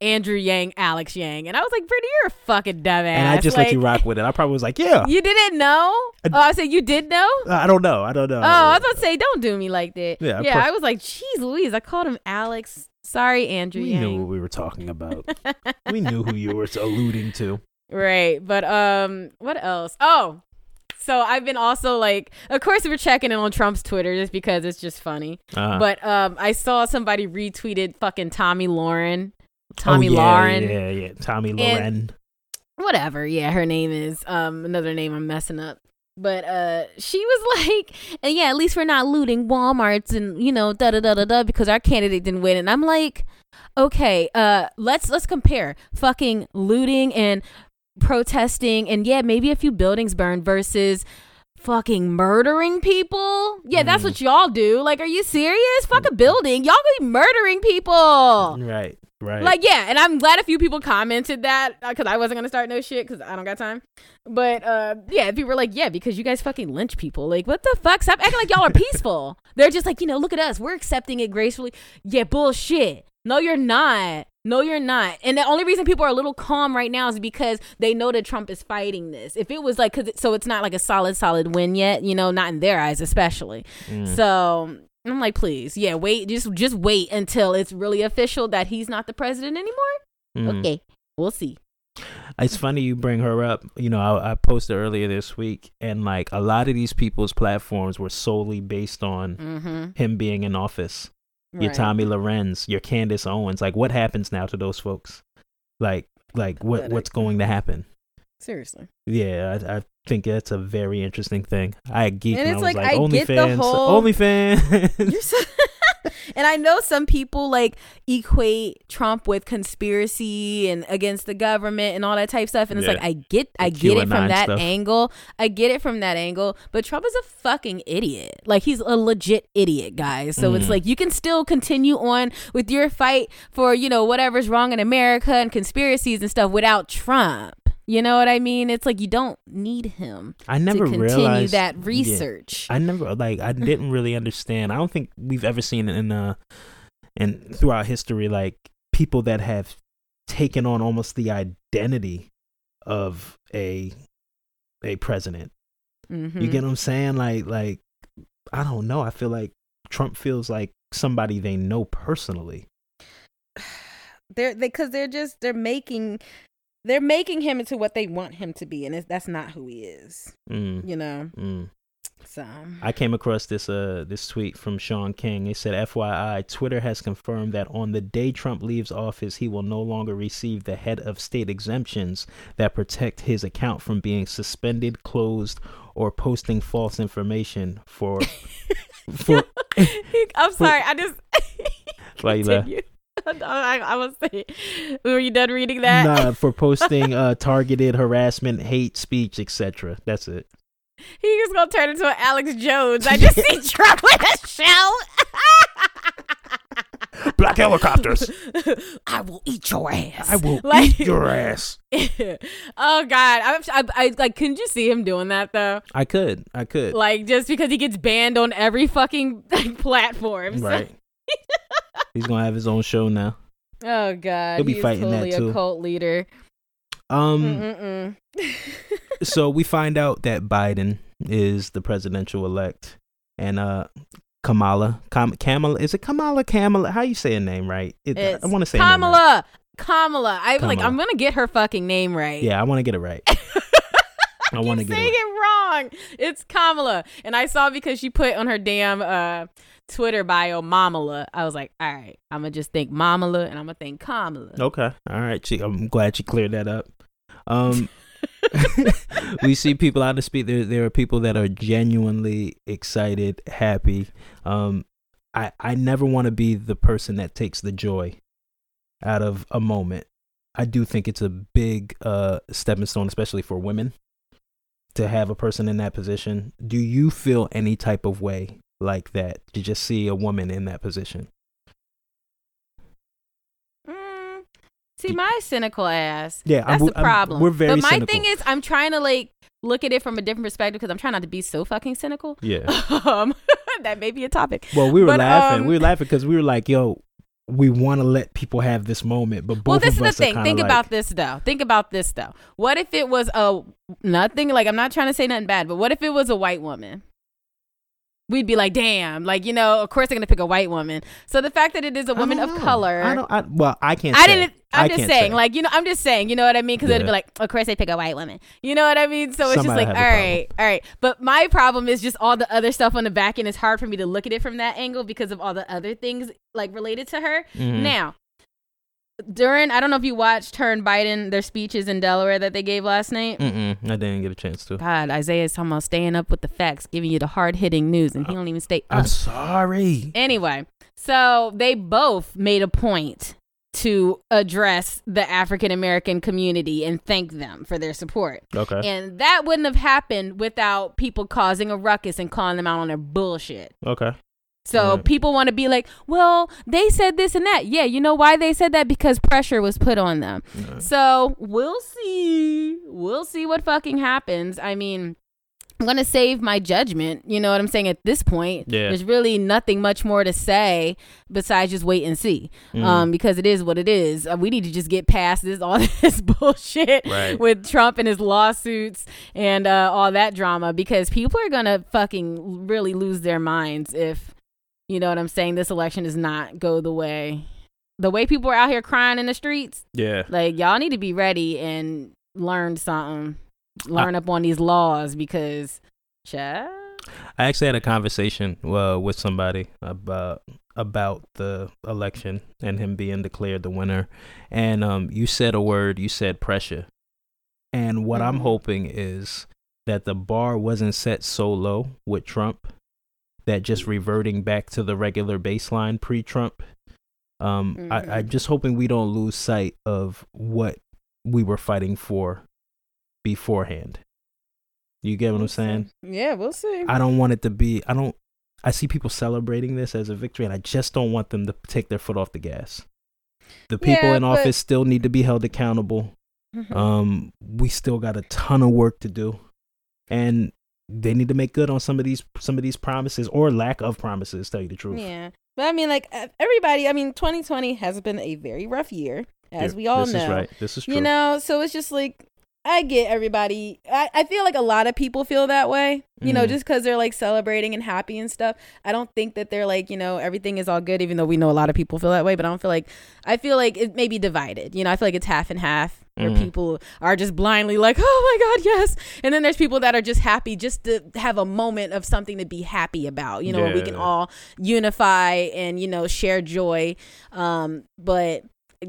Andrew Yang Alex Yang, and I was like, "Brittany, you're a fucking dumbass." And I just like, let you rock with it. I probably was like, yeah. You didn't know? I- oh, I said you did know. I don't know. I don't know. Oh, I was about to say, don't do me like that. Yeah, Yeah, per- I was like, "Jeez, Louise," I called him Alex. Sorry, Andrew we Yang. knew what we were talking about. we knew who you were alluding to. Right. But um what else? Oh. So I've been also like of course we're checking in on Trump's Twitter just because it's just funny. Uh, But um I saw somebody retweeted fucking Tomi Lahren. Tomi oh, yeah, Lahren. Yeah, yeah. Tomi Lahren. Whatever. Yeah, her name is um another name I'm messing up. But uh she was like, and yeah, at least we're not looting Walmarts and you know, da da da da da because our candidate didn't win. And I'm like, okay, uh let's let's compare fucking looting and protesting and yeah, maybe a few buildings burned versus fucking murdering people. Yeah, that's Mm. what y'all do. Like, are you serious? Fuck a building. Y'all be murdering people. Right, right. Like, yeah, and I'm glad a few people commented that because I wasn't gonna start no shit because I don't got time. But uh, yeah, people were like, yeah, because you guys fucking lynch people. Like, what the fuck? Stop acting like y'all are peaceful. They're just like, you know, look at us. We're accepting it gracefully. Yeah, bullshit. No, you're not. No, you're not. And the only reason people are a little calm right now is because they know that Trump is fighting this. If it was like, cause it, so it's not like a solid, solid win yet, you know, not in their eyes, especially. Mm. So I'm like, please, yeah, wait, just just wait until it's really official that he's not the president anymore. Mm. Okay, we'll see. It's funny you bring her up. You know, I, I posted earlier this week, and like a lot of these people's platforms were solely based on Mm-hmm. him being in office. Your Tomi Lahrens, your Candace Owens. Like, what happens now to those folks? Like, like what Pathetic. what's going to happen? Seriously. Yeah, I, I think that's a very interesting thing. I geeked And and, I it's was like, like, I get the OnlyFans, whole- OnlyFans. You're so and I know some people like equate Trump with conspiracy and against the government and all that type stuff. And it's Yeah. like I get I The get it from that stuff. angle. I get it from that angle. But Trump is a fucking idiot. Like he's a legit idiot, guys. So it's Mhm. like you can still continue on with your fight for, you know, whatever's wrong in America and conspiracies and stuff without Trump. You know what I mean? It's like you don't need him I never to continue realized that yeah. research. I never like I didn't really understand. I don't think we've ever seen in uh and throughout history like people that have taken on almost the identity of a a president. Mhm. You get what I'm saying? Like like I don't know. I feel like Trump feels like somebody they know personally. they're because they, are just they're making they're making him into what they want him to be and it's, that's not who he is Mm, you know mm. so I came across this uh this tweet from Shaun King. It said, "FYI, Twitter has confirmed that on the day Trump leaves office, he will no longer receive the head of state exemptions that protect his account from being suspended, closed, or posting false information for for i'm sorry i just Why you. I, I was saying were you done reading that nah, for posting uh targeted harassment, hate speech, etc. That's it. he gonna turn into an alex jones i just see trump in a show Black helicopters. i will eat your ass I will Like- eat your ass. oh god I, I, I like couldn't you see him doing that though I could. I could. like just because he gets banned on every fucking like, platform so- Right. He's gonna have his own show now. Oh God, He'll be he's fighting that too. a cult leader. Um. So we find out that Biden is the presidential elect, and uh, Kamala, Kam- Kamala, is it Kamala? Kamala, how you say her name right? It, I want to say name right. Kamala. Kamala. I like. Kamala. I'm gonna get her fucking name right. Yeah, I want to get it right. I want to get saying it. Wrong. It's Kamala, and I saw because she put on her damn uh Twitter bio Momala. I was like, all right, I'm gonna just think Momala, and I'm gonna think Kamala. Okay, all right. She, I'm glad she cleared that up. Um, we see people out to speak. There, there are people that are genuinely excited, happy. Um, I, I never want to be the person that takes the joy out of a moment. I do think it's a big uh stepping stone, especially for women, to have a person in that position. Do you feel any type of way like that to just see a woman in that position? Mm, see, my cynical ass. Yeah, That's I'm, the problem. we're very but my cynical. thing is, I'm trying to like look at it from a different perspective because I'm trying not to be so fucking cynical. yeah. um, that may be a topic. Well, we were But, laughing. um, we were laughing because we were like, "Yo, we want to let people have this moment," but both well, this of is the us are thing. Think like, about this though. Think about this though. What if it was a nothing? Like I'm not trying to say nothing bad, but what if it was a white woman? We'd be like, damn, like you know, of course they're gonna pick a white woman. So the fact that it is a woman of know. color, I don't. I, well, I can't. I say. didn't. I'm I just saying, say. like you know, I'm just saying, you know what I mean? Because it'd be like, of course they pick a white woman. You know what I mean? So it's Somebody just like, all right, all right. But my problem is just all the other stuff on the back end. It's hard for me to look at it from that angle because of all the other things like related to her. Mhm. Now, during I don't know if you watched her and Biden their speeches in Delaware that they gave last night. Mm-mm, I didn't get a chance to. God, Isaiah's talking about staying up with the facts, giving you the hard hitting news, and he don't even stay I'm sorry. Anyway, so they both made a point to address the African American community and thank them for their support. Okay. And that wouldn't have happened without people causing a ruckus and calling them out on their bullshit. Okay. So Right. people want to be like, well, they said this and that. Yeah, you know why they said that? Because pressure was put on them. Right. So we'll see. We'll see what fucking happens. I mean, I'm gonna save my judgment. You know what I'm saying? At this point, Yeah. there's really nothing much more to say besides just wait and see. Mm. Um, because it is what it is. Uh, we need to just get past this all this bullshit Right. with Trump and his lawsuits and uh, all that drama. Because people are gonna fucking really lose their minds if you know what I'm saying. This election does not go the way the way people are out here crying in the streets. Yeah. Like y'all need to be ready and learn something. Learn up on these laws because child. I actually had a conversation uh, with somebody about about the election and him being declared the winner. And um, you said a word. You said pressure. And what I'm Mhm. hoping is that the bar wasn't set so low with Trump that just reverting back to the regular baseline pre-Trump. Um, I, I Mhm. just hoping we don't lose sight of what we were fighting for beforehand. You get what I'm saying? Yeah, we'll see. I don't want it to be. I don't. I see people celebrating this as a victory, and I just don't want them to take their foot off the gas. The people Yeah, in but- office still need to be held accountable. Mm-hmm. Um, we still got a ton of work to do, and they need to make good on some of these some of these promises or lack of promises. Tell you the truth. Yeah. But I mean, like everybody, I mean, 2020 has been a very rough year, as Yeah, we all this know. is right. This is true. You know, so it's just like I get everybody. I, I feel like a lot of people feel that way. You know, Mhm. just because they're like celebrating and happy and stuff. I don't think that they're like you know everything is all good, even though we know a lot of people feel that way. But I don't feel like I feel like it may be divided. You know, I feel like it's half and half. Where Mhm. people are just blindly like, oh my God, yes. And then there's people that are just happy just to have a moment of something to be happy about, you know, where we can all unify and, you know, share joy. Um, but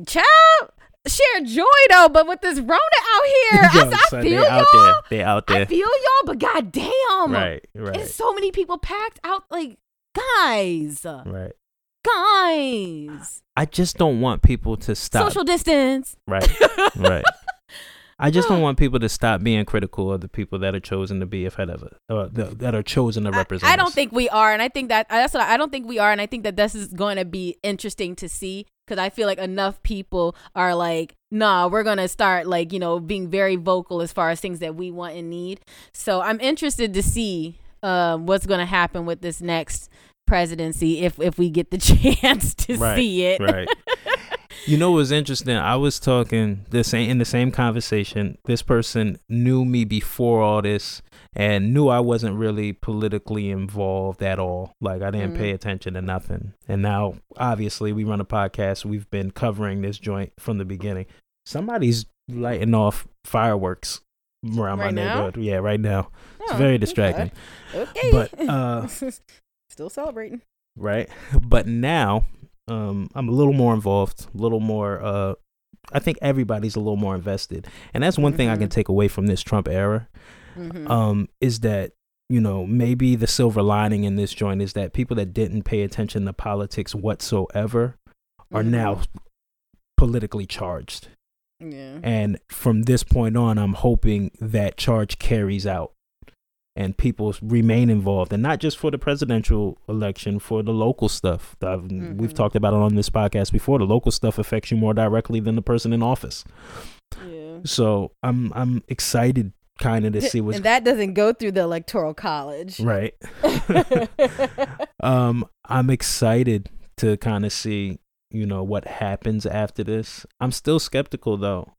child, share joy though, but with this Rona out here, I, Yo, I son, feel y'all. there. They out there. I feel y'all, but goddamn. Right. Right. It's so many people packed out like guys. right. Guys. I just don't want people to stop. Social distance. Right. right. I just don't want people to stop being critical of the people that are chosen to be ahead of it, or the, that are chosen to represent. I, don't us. think we are, and I think that that's what I, I don't think we are, and I think that this is going to be interesting to see because I feel like enough people are like, nah, we're gonna start like you know being very vocal as far as things that we want and need. So I'm interested to see um, what's going to happen with this next presidency if if we get the chance to Right, see it. right. You know what was interesting? I was talking the same in the same conversation. This person knew me before all this and knew I wasn't really politically involved at all. Like I didn't pay Mm. attention to nothing. And now obviously we run a podcast. We've been covering this joint from the beginning. Somebody's lighting off fireworks around my Right now? neighborhood. Yeah, right now. It's Oh, very okay. distracting. Okay, But, uh, still celebrating. right? But now, um, I'm a little more involved, a little more. Uh, I think everybody's a little more invested, and that's one thing I can Mhm. take away from this Trump era. Mhm. Um, is that you know maybe the silver lining in this joint is that people that didn't pay attention to politics whatsoever are Mhm. now politically charged, yeah. and from this point on, I'm hoping that charge carries out. And people remain involved, and not just for the presidential election, for the local stuff. that I've- We've talked about it on this podcast before. The local stuff affects you more directly than the person in office. Yeah. So I'm I'm excited, kind of, to see what's and that doesn't go through the electoral college. right. um, I'm excited to kind of see, you know, what happens after this. I'm still skeptical though.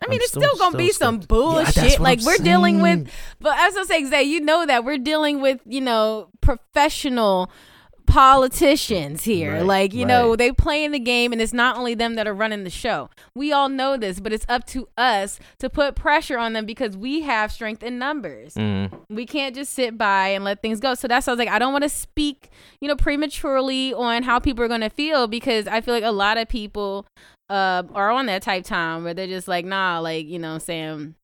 I mean, I'm it's still- still gonna still be some. Yeah, bullshit. what like I'm we're dealing with, saying. but I was gonna say, Zay, you know that we're dealing with, you know, professional politicians here. Right, like, you know, right. they playing the game, and it's not only them that are running the show. We all know this, but it's up to us to put pressure on them because we have strength in numbers. Mm, We can't just sit by and let things go. So that's why I was like, I don't want to speak, you know, prematurely on how people are to feel because I feel like a lot of people uh, are on that type time where they're just like, nah, like, you know, saying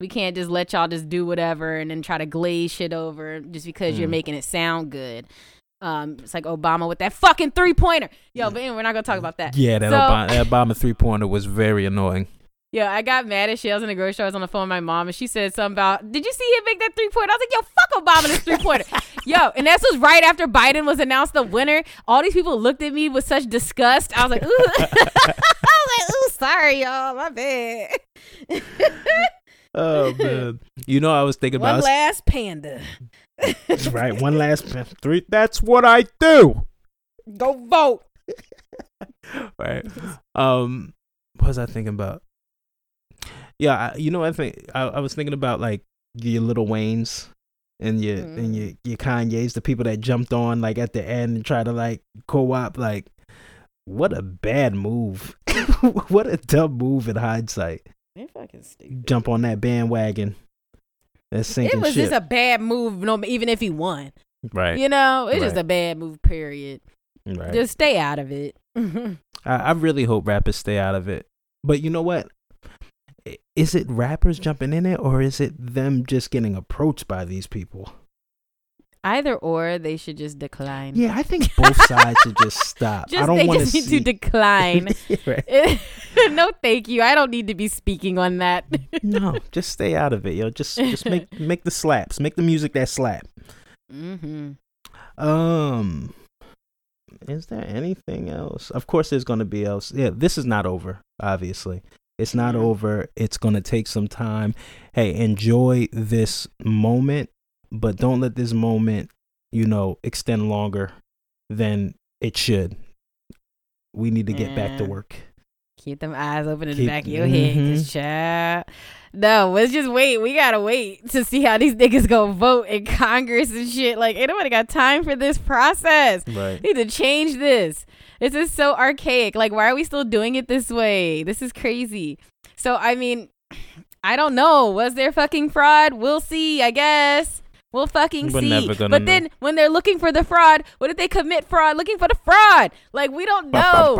we can't just let y'all just do whatever and then try to glaze shit over just because you're Mm. making it sound good. Um, it's like Obama with that fucking three pointer. Yo, but anyway, we're not gonna talk about that. yeah, that So- Obama, that Obama three pointer was very annoying. Yeah, I got mad at shit. I was in the grocery store. I was on the phone with my mom, and she said something about, "Did you see him make that three pointer?" I was like, "Yo, fuck Obama, this three pointer." Yo, and this was right after Biden was announced the winner. All these people looked at me with such disgust. I was like, "Ooh," I was like, "Ooh, sorry, y'all, my bad." Oh man, you know I was thinking One about one last panda. Right. One last three. That's what I do. Go vote. Right. Um, what was I thinking about? Yeah, I, you know, I think I, I was thinking about like your little Waynes and your Mm. and your your Kanye's, the people that jumped on like at the end and try to like co-op. Like, what a bad move! what a dumb move in hindsight. Man, fucking stupid. Jump on that bandwagon. That's sinking It was ship. just a bad move. No, even if he won, right. you know, it's just a bad move. Period. right. Just stay out of it. I, I really hope rappers stay out of it. But you know what? Is it rappers jumping in it or is it them just getting approached by these people? Either or, they should just decline. Yeah, I think both sides should just stop. Just I don't they want to just need see. to decline. No, thank you. I don't need to be speaking on that. No, just stay out of it, yo. Just just make make the slaps. Make the music that slap. mm-hmm. Um is there anything else? Of course there's gonna be else. Yeah, this is not over, obviously. It's not over. It's going to take some time. Hey, enjoy this moment, but don't let this moment, you know, extend longer than it should. We need to get back to work. Keep them eyes open in the back of your head. Mhm. Cause child. No, let's just wait. We gotta wait to see how these niggas go vote in Congress and shit. Like, ain't nobody got time for this process. Right. need to change this. This is so archaic. Like, why are we still doing it this way? This is crazy. So, I mean, I don't know. Was there fucking fraud? We'll see, I guess. We'll fucking We're see. but know. then when they're looking for the fraud, what if they commit fraud looking for the fraud? Like, we don't know.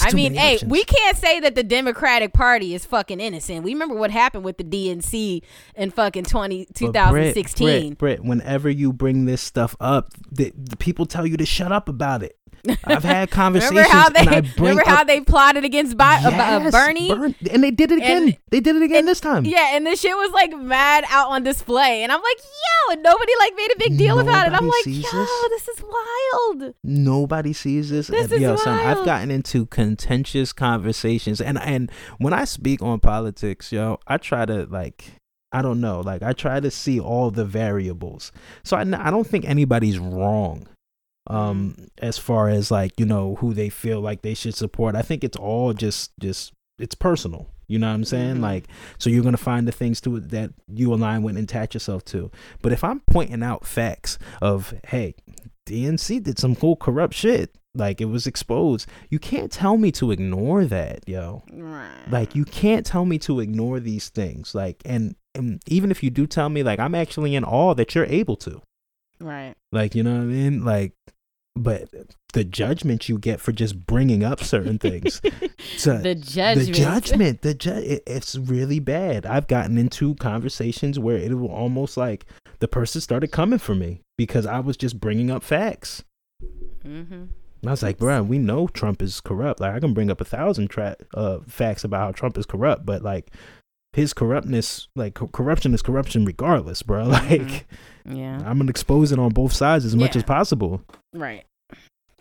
I mean, hey, options. we can't say that the Democratic Party is fucking innocent. We remember what happened with the DNC in fucking 20, 2016. Britt, Britt, Britt, whenever you bring this stuff up, the, the people tell you to shut up about it. I've had conversations remember how they and remember how they plotted against Bi- uh, uh, Bernie? Bern- and they did it again. And- they did it again this time. Yeah, and this shit was like mad out on display, and I'm like, yo, and nobody like made a big deal about it. I'm like, yo, this? this is wild. Nobody sees this. This And, is yo, son, I've gotten into contentious conversations, and and when I speak on politics, yo, I try to like. I don't know. Like I try to see all the variables. So I, I don't think anybody's wrong um as far as like, you know, who they feel like they should support. I think it's all just just it's personal. You know what I'm saying? Mhm. Like so you're going to find the things to it that you align with and attach yourself to. But if I'm pointing out facts of, hey, DNC did some cool corrupt shit, like it was exposed, you can't tell me to ignore that, yo. Right. Like you can't tell me to ignore these things. Like and, and even if you do tell me, like I'm actually in awe that you're able to. right. Like you know what I mean? Like, but the judgment you get for just bringing up certain things. So, the judgment. the judgment, the ju- it, it's really bad. I've gotten into conversations where it was almost like the person started coming for me because I was just bringing up facts. Mm-hmm. And I was like, bro, we know Trump is corrupt. Like, I can bring up a thousand tra- uh, facts about how Trump is corrupt, but like his corruptness, like co- corruption is corruption regardless, bro. Like, Yeah. I'm gonna expose it on both sides as much as possible. Right.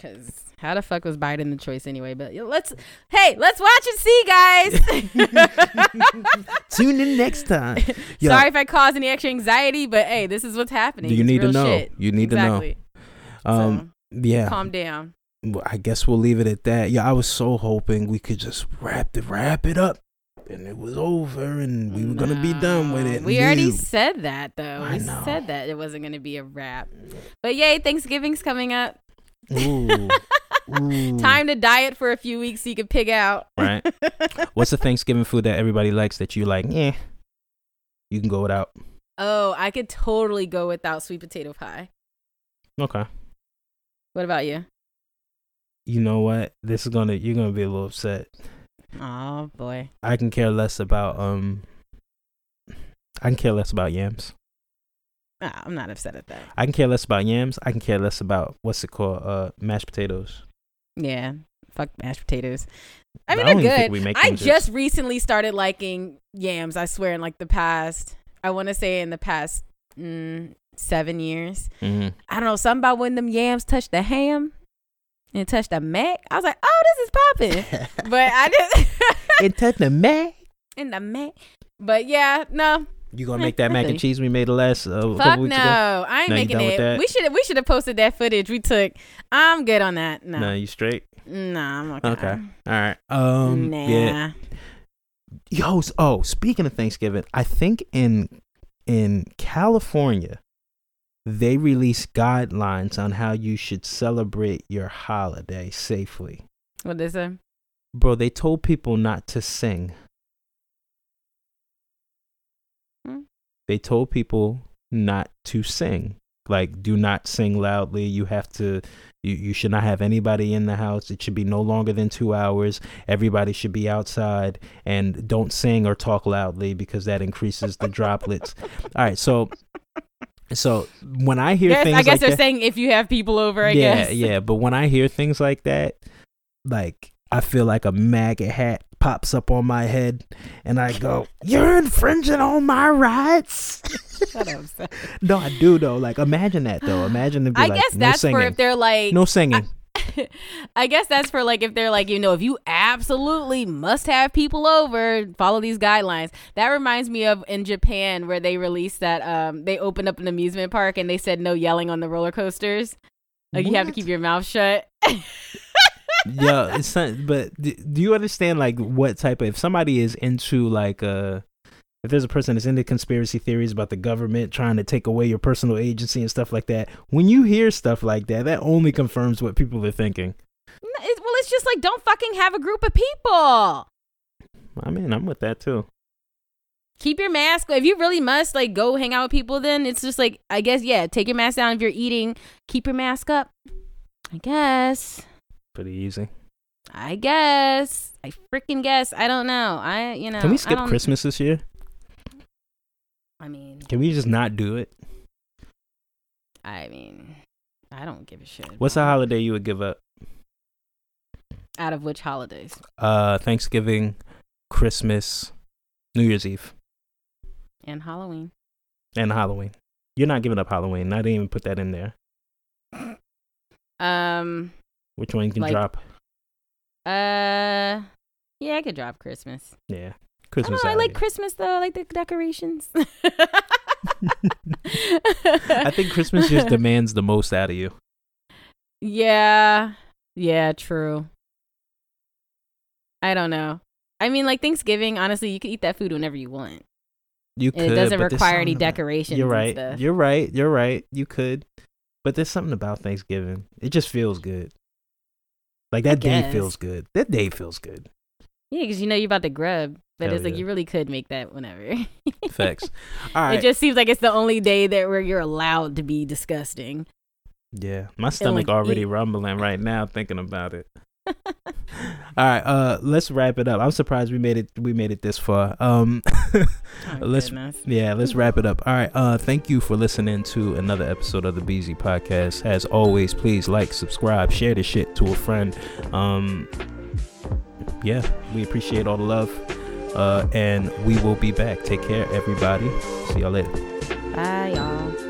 Because how the fuck was Biden the choice anyway? But let's, hey, let's watch and see, guys. Tune in next time. Yo. Sorry if I caused any extra anxiety, but hey, this is what's happening. You It's need to know. shit. You need exactly. to know. Um, so, yeah. calm down. I guess we'll leave it at that. Yeah, I was so hoping we could just wrap it, wrap it up, and it was over, and we were gonna be done with it. We already said that though. I we know. said that it wasn't going to be a wrap. But yay, Thanksgiving's coming up. Ooh. Ooh. Time to diet for a few weeks so you can pig out. Right. What's the Thanksgiving food that everybody likes that you like? Yeah, you can go without. oh, I could totally go without sweet potato pie. Okay. What about you? You know what? This is gonna you're gonna be a little upset. Oh boy. I can care less about um. I can care less about yams. I'm not upset at that. I can care less about yams. I can care less about what's it called? Uh, mashed potatoes. Yeah. Fuck mashed potatoes. I mean, I they're good. we make I them just recently started liking yams. I swear, in like the past, I want to say in the past mm, seven years. Mhm. I don't know something about when them yams touched the ham and touched the mac. I was like, oh, this is popping. but I just it touched the mac. in the mac. But yeah, no, You gonna make that mac and cheese we made the last uh, a fuck couple no. weeks ago? I ain't No, making it. that? We should we should have posted that footage we took. I'm good on that. No, No, you straight. nah, I'm okay. Okay. All right. Um. nah. Yeah. Yo. Oh, speaking of Thanksgiving, I think in in California, they released guidelines on how you should celebrate your holiday safely. What is it? Bro, they told people not to sing. They told people not to sing. Like, do not sing loudly. You have to, you, you should not have anybody in the house. It should be no longer than two hours. Everybody should be outside. And don't sing or talk loudly because that increases the droplets. All right. So, so when I hear Yes, things I guess like they're that, saying if you have people over, I guess. yeah, guess. yeah. But when I hear things like that, like I feel like a MAGA hat pops up on my head, and I go, "You're infringing on my rights." Shut up. no, I do though. Like imagine that though. Imagine if I like, guess no that's singing, for if they're like, no singing. I guess that's for like if they're like, you know, if you absolutely must have people over, follow these guidelines. That reminds me of in Japan where they released that um they opened up an amusement park and they said no yelling on the roller coasters. Like you have to keep your mouth shut. Yeah, it's not, but d- do you understand like what type of if somebody is into like uh if there's a person that's into conspiracy theories about the government trying to take away your personal agency and stuff like that, when you hear stuff like that, that only confirms what people are thinking. It- well, it's just like don't fucking have a group of people. I mean, I'm with that too. Keep your mask. If you really must, like, go hang out with people. Then it's just like, I guess, yeah, take your mask down if you're eating. Keep your mask up. I guess. Pretty easy. I guess. I freaking guess. I don't know. I, you know. Can we skip Christmas this year? I mean, Can we just not do it? I mean, I don't give a shit. What's a holiday you would give up? Out of which holidays? Uh, Thanksgiving, Christmas, New Year's Eve, And Halloween. and Halloween. You're not giving up Halloween. I didn't even put that in there. Um. Which one can Like- drop? Uh. Yeah, I could drop Christmas. Yeah, I Christmas. don't know. I like. Christmas though. I like the decorations. I think Christmas just demands the most out of you. Yeah. Yeah, true. I don't know. I mean, like Thanksgiving, honestly, you can eat that food whenever you want. You And it doesn't require any decorations. You're and right. stuff. You're right. You're right. You could, but there's something about Thanksgiving. It just feels good. Like that day guess. feels good. That day feels good. Yeah, because you know you're about to grub. But Hell it's like you really could make that whenever. Facts. All right. It just seems like it's the only day that where you're allowed to be disgusting. yeah, my stomach like, already eat- rumbling right now thinking about it. All right, uh, let's wrap it up. I'm surprised we made it. We made it this far. Um, Oh, Let's- goodness. yeah, let's wrap it up. All right. Uh, thank you for listening to another episode of the BZ Podcast. As always, please like, subscribe, share this shit to a friend. Um, yeah, we appreciate all the love. Uh, and we will be back. Take care, everybody. See y'all later. Bye, y'all.